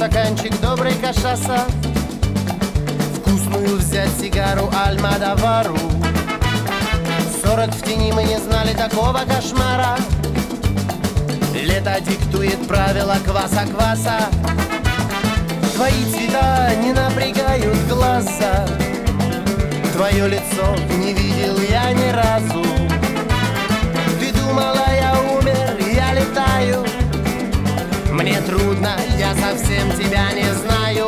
Стаканчик доброй кашаса. Вкусную взять сигару Альмадавару. Сорок в тени мы не знали такого кошмара. Лето диктует правила кваса-кваса. Твои цвета не напрягают глаза. Твое лицо не видел я ни разу. Ты думала, я умер, я летаю. Мне трудно, я совсем тебя не знаю.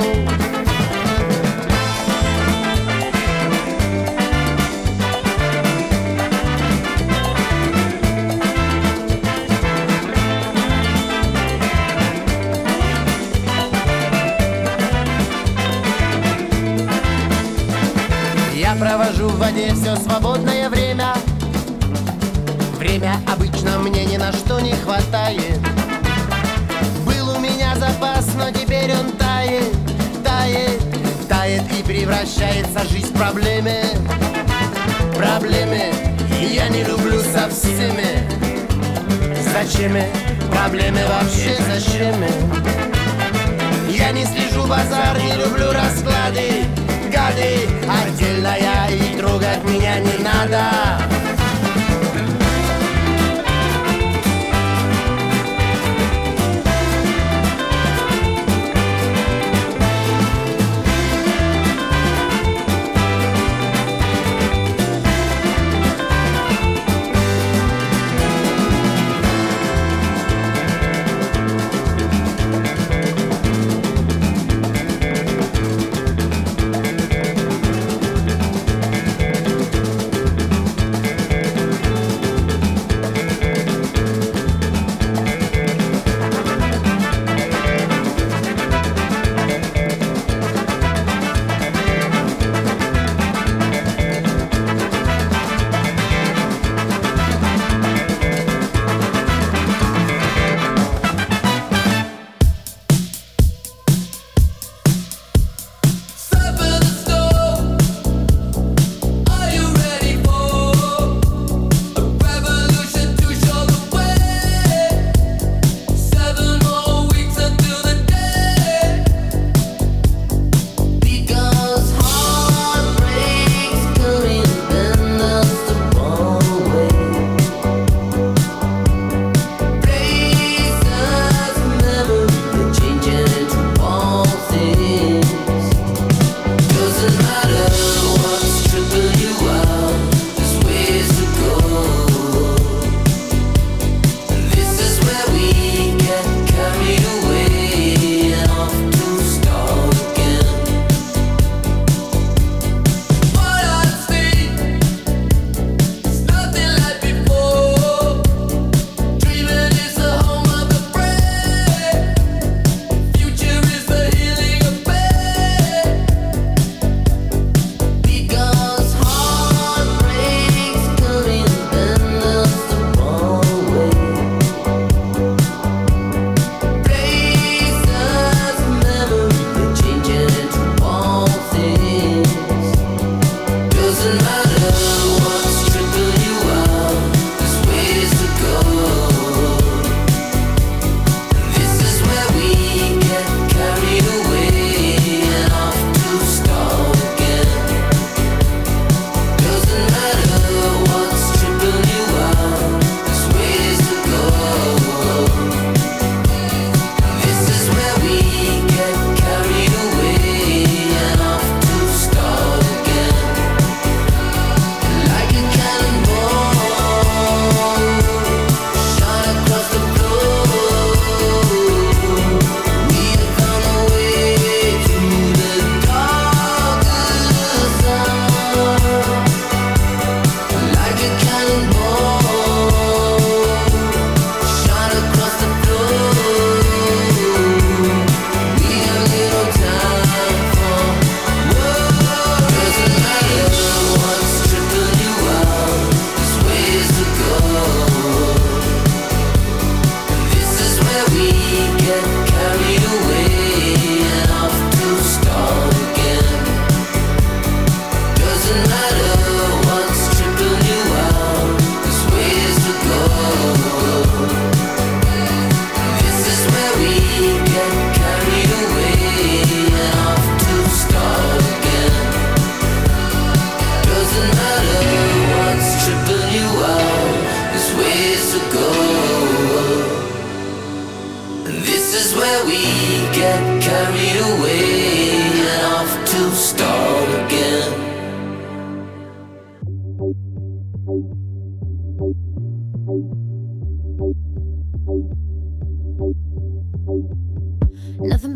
Я провожу в воде все свободное время. Время обычно мне ни на что не хватает превращается жизнь в проблемы. Проблемы я не люблю со всеми. Зачем проблемы вообще? Зачем? Я не слежу базар, не люблю расклады Гады, отдельная и трогать меня не надо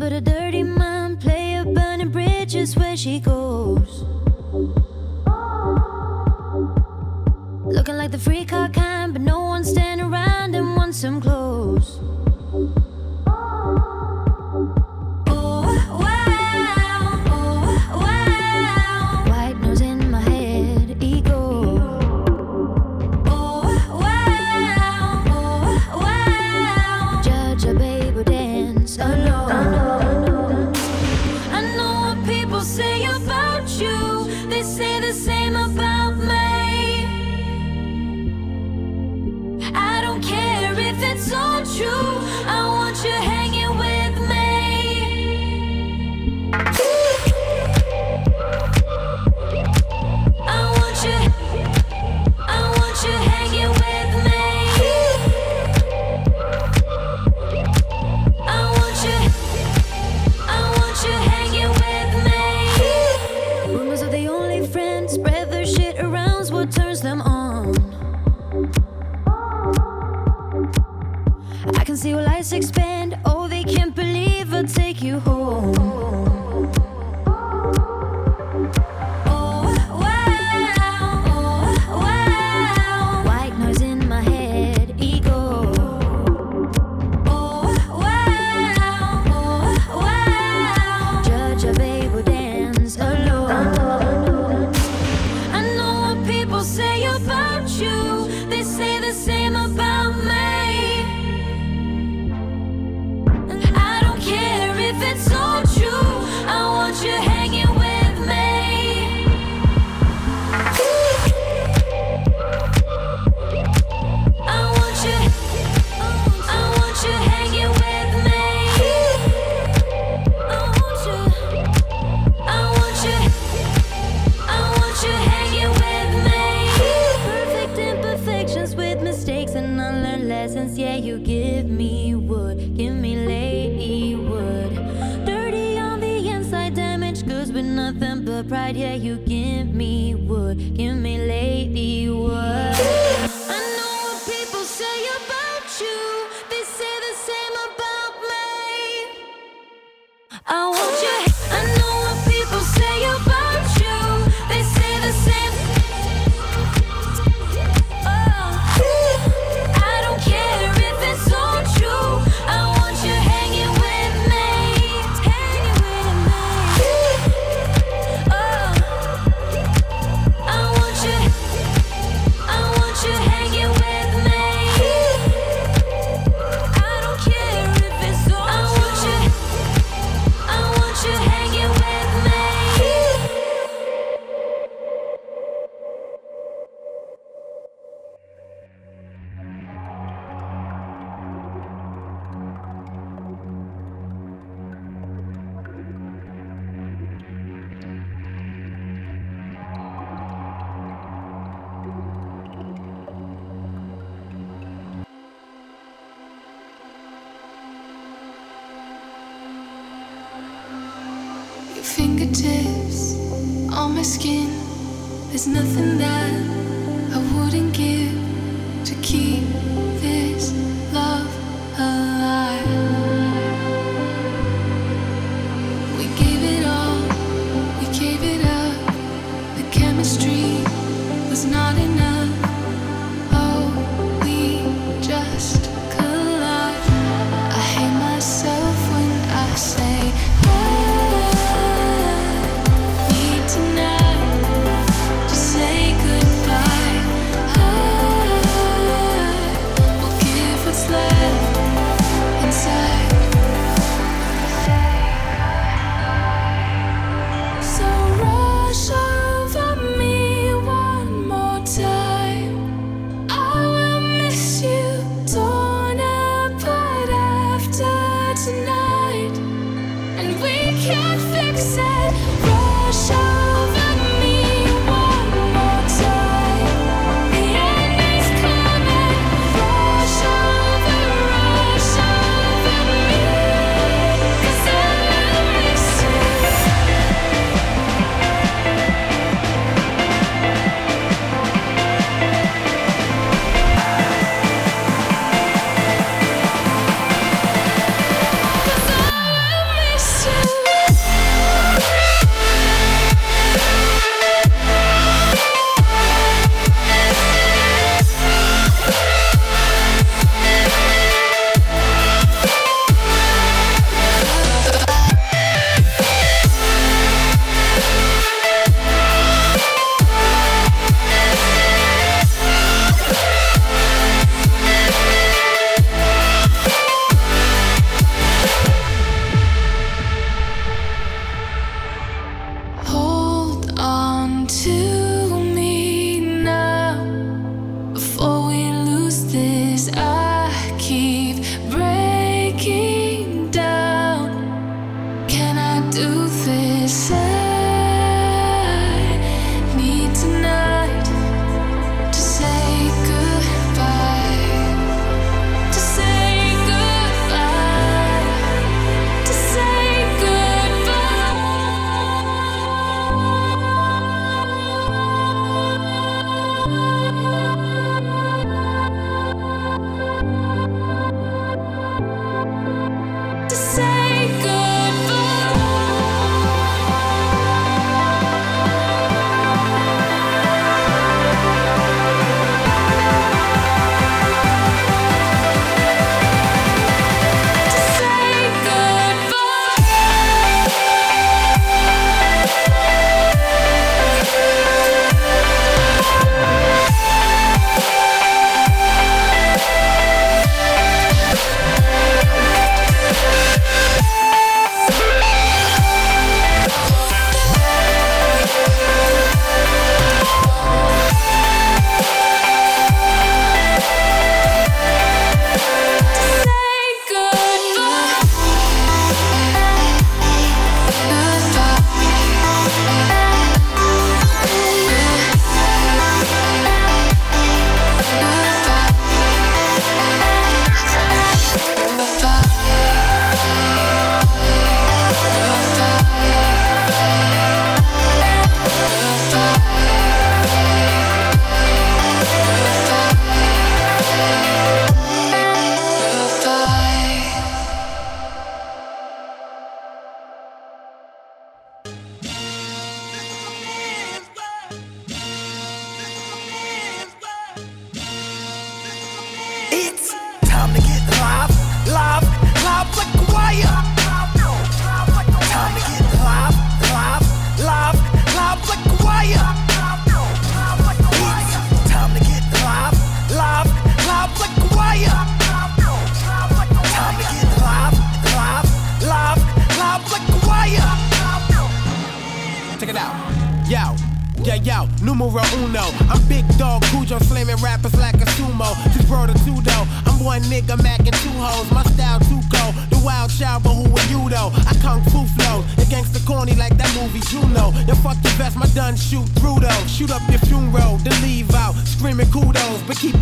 but a dirty mind, player burning bridges where she goes. you give me wood, give me lady wood. Dirty on the inside, damaged goods with nothing but pride. Yeah, you give me wood. There's nothing that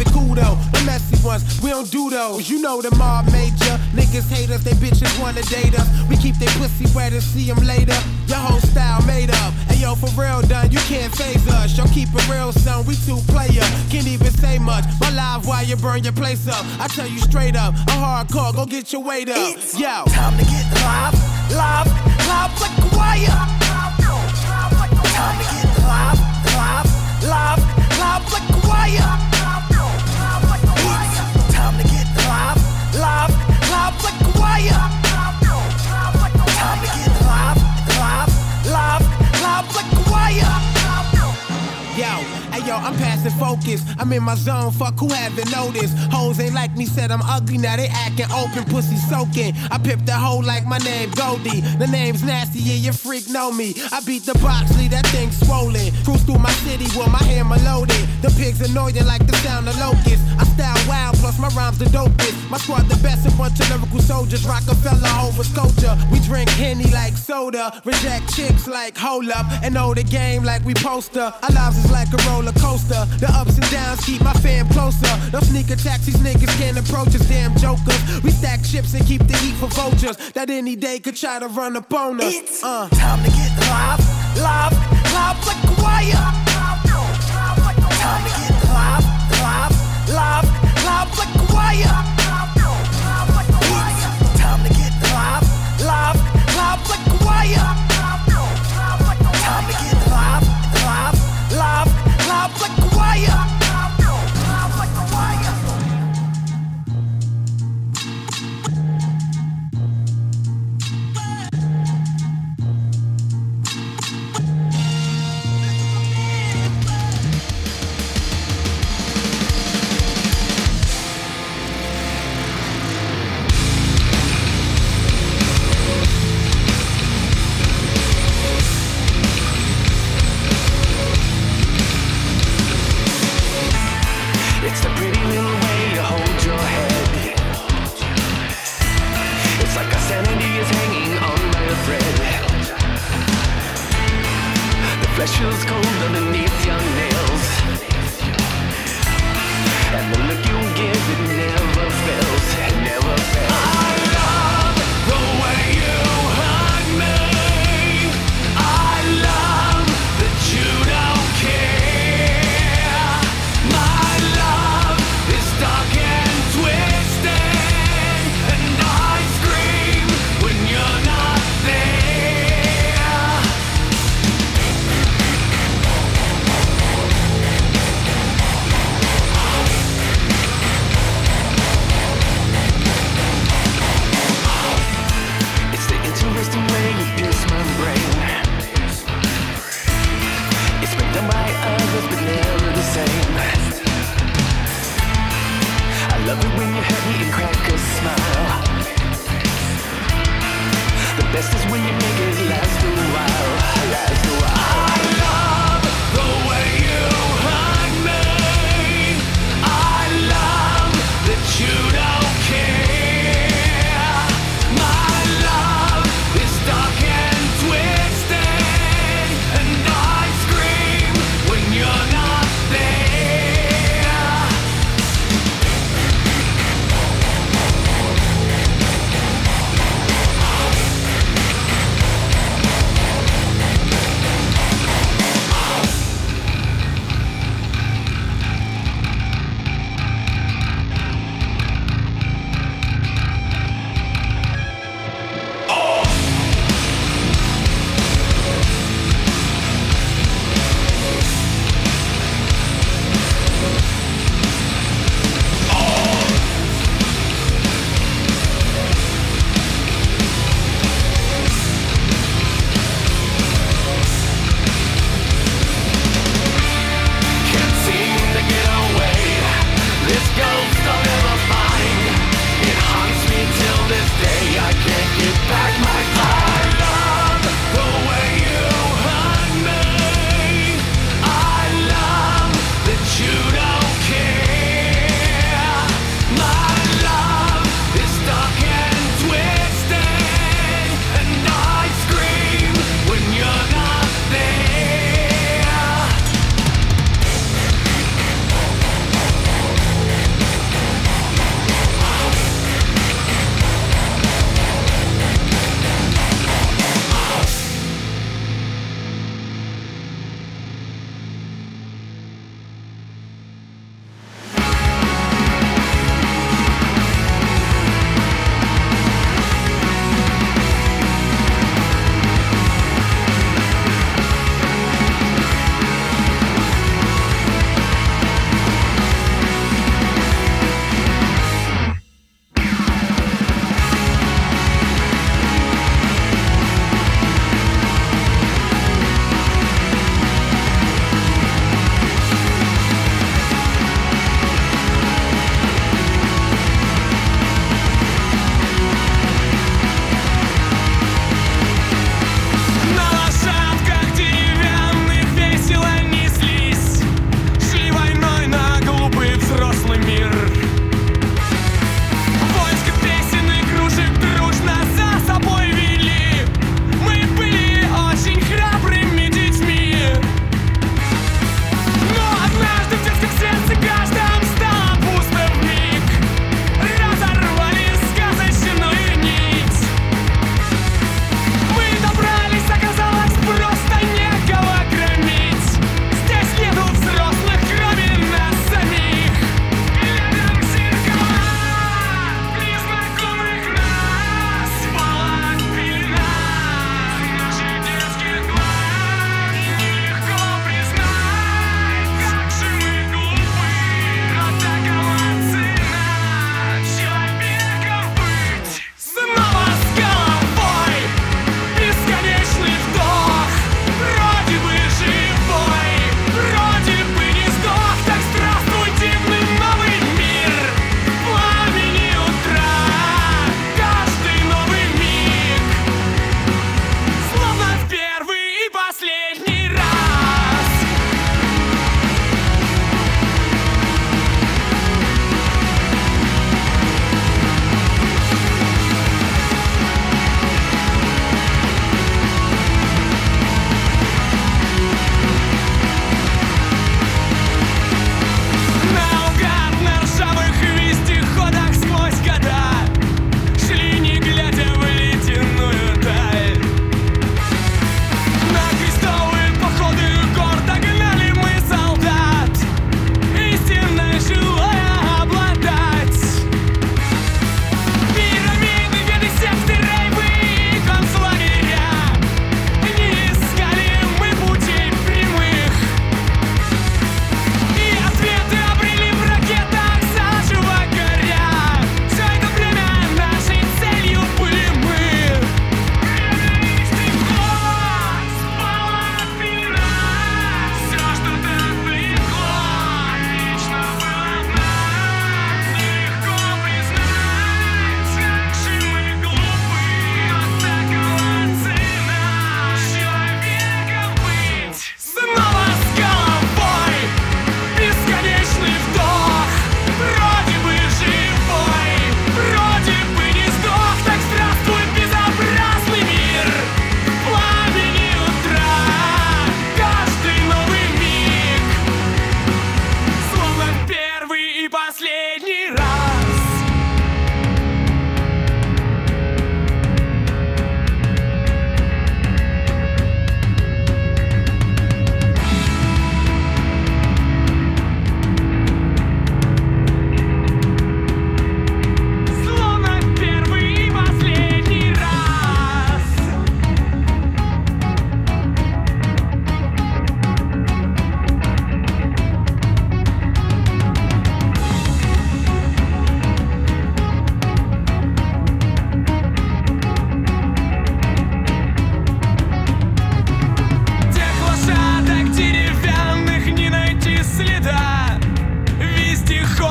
kudos, but cool though. The messy ones, we don't do those. You know the mob major. Niggas hate us, they bitches wanna date us. We keep their pussy wet and see them later. Your whole style made up. Hey yo, for real done, you can't phase us. Yo, keep it real, son. We two player. Can't even say much. My live while you burn your place up. I tell you straight up, a hardcore, go get your weight up. It's yo. Time to get live, live, live like a wire. Time to get live, live, live, live like a wire. Yo. I'm passing focus. I'm in my zone. Fuck who haven't noticed. Hoes ain't like me, said I'm ugly. Now they acting open, pussy soaking. I pipped the hoe like my name Goldie. The name's nasty, yeah, your freak know me. I beat the box, leave that thing swollen. Cruise through my city with my hammer loaded. The pigs annoying like the sound of locusts. I style wild, plus my rhymes the dopest. My squad the best, a bunch of lyrical soldiers. Rockefeller, over culture. We drink Henny like soda. Reject chicks like hold up. And know the game like we poster. Our lives is like a roller coaster. The ups and downs keep my fam closer. No sneak attacks, these niggas can't approach us, damn jokers. We stack chips and keep the heat for vultures that any day could try to run up on us. It's uh. time to get live, live, live like a wire. Time to get live, live, live, live like a wire. It's time to get live, live, live like a wire. Best is when you make it last.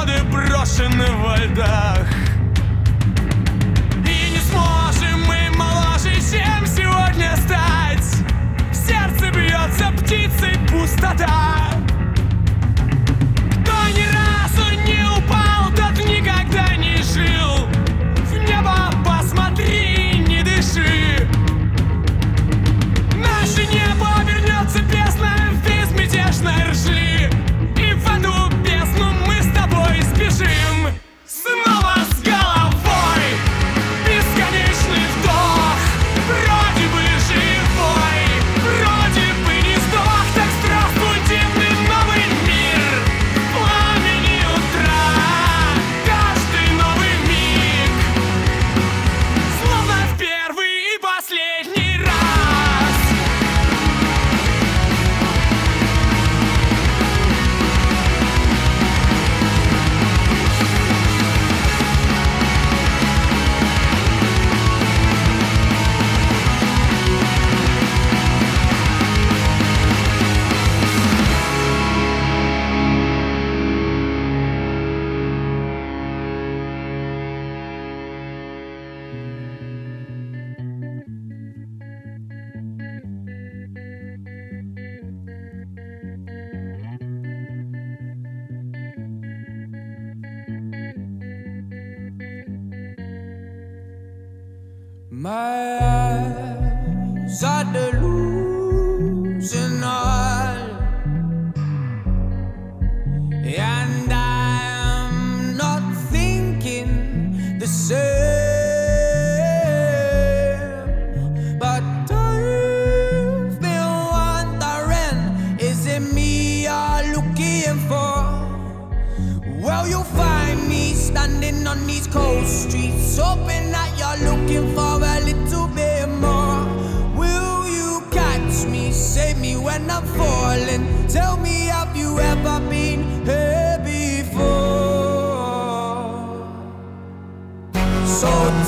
годы брошены во льдах. И не сможем мы моложе, чем сегодня стать. Сердце бьется птицей пустота.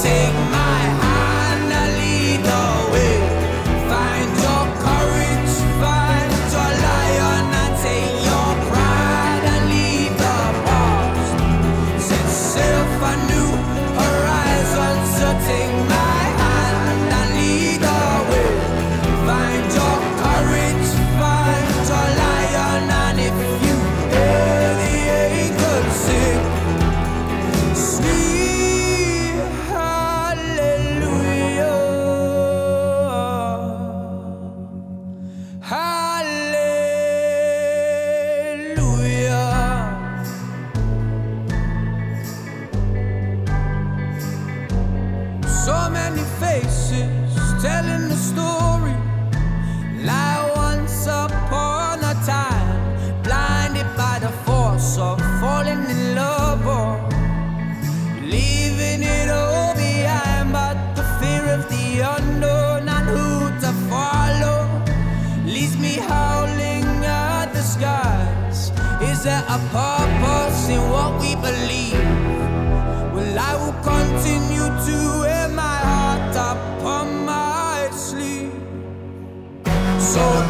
take purpose in what we believe. Well, I will continue to wear my heart upon my sleeve. So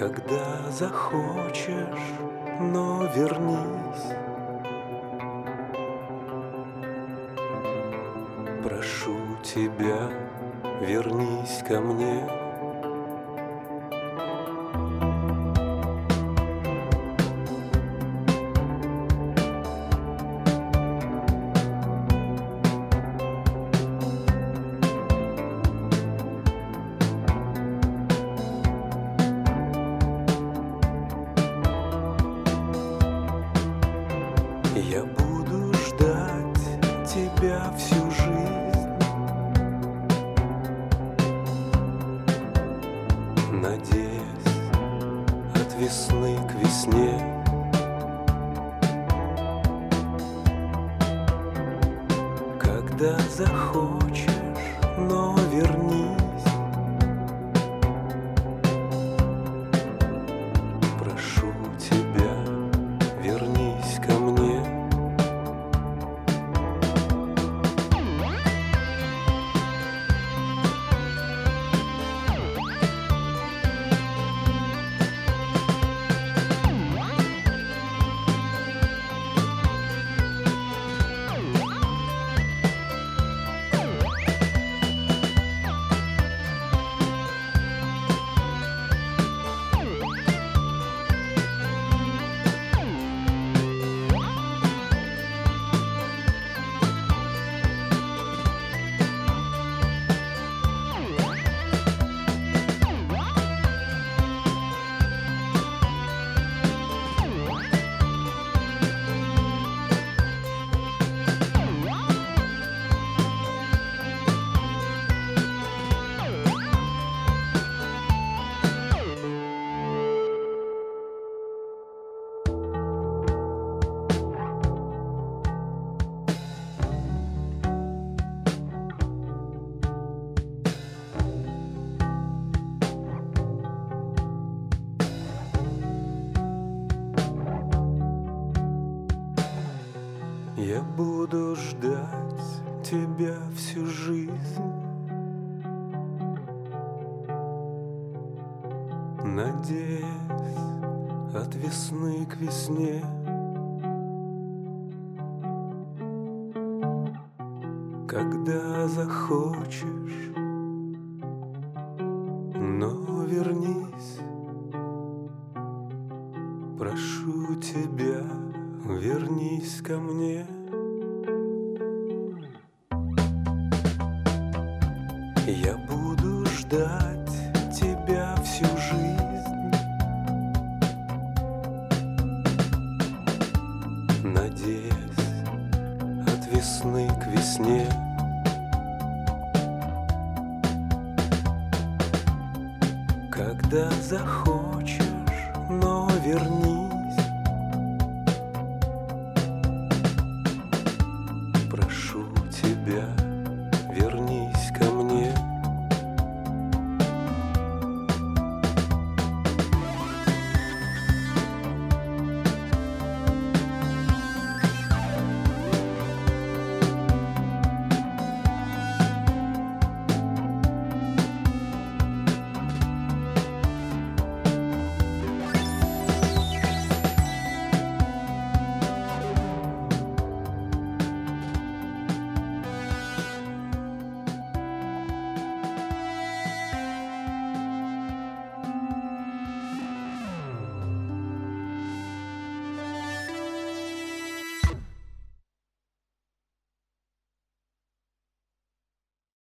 Когда захочешь, но вернись. Прошу тебя, вернись ко мне буду ждать тебя всю жизнь. Надеясь от весны к весне весны к весне. Когда захочешь, но вернись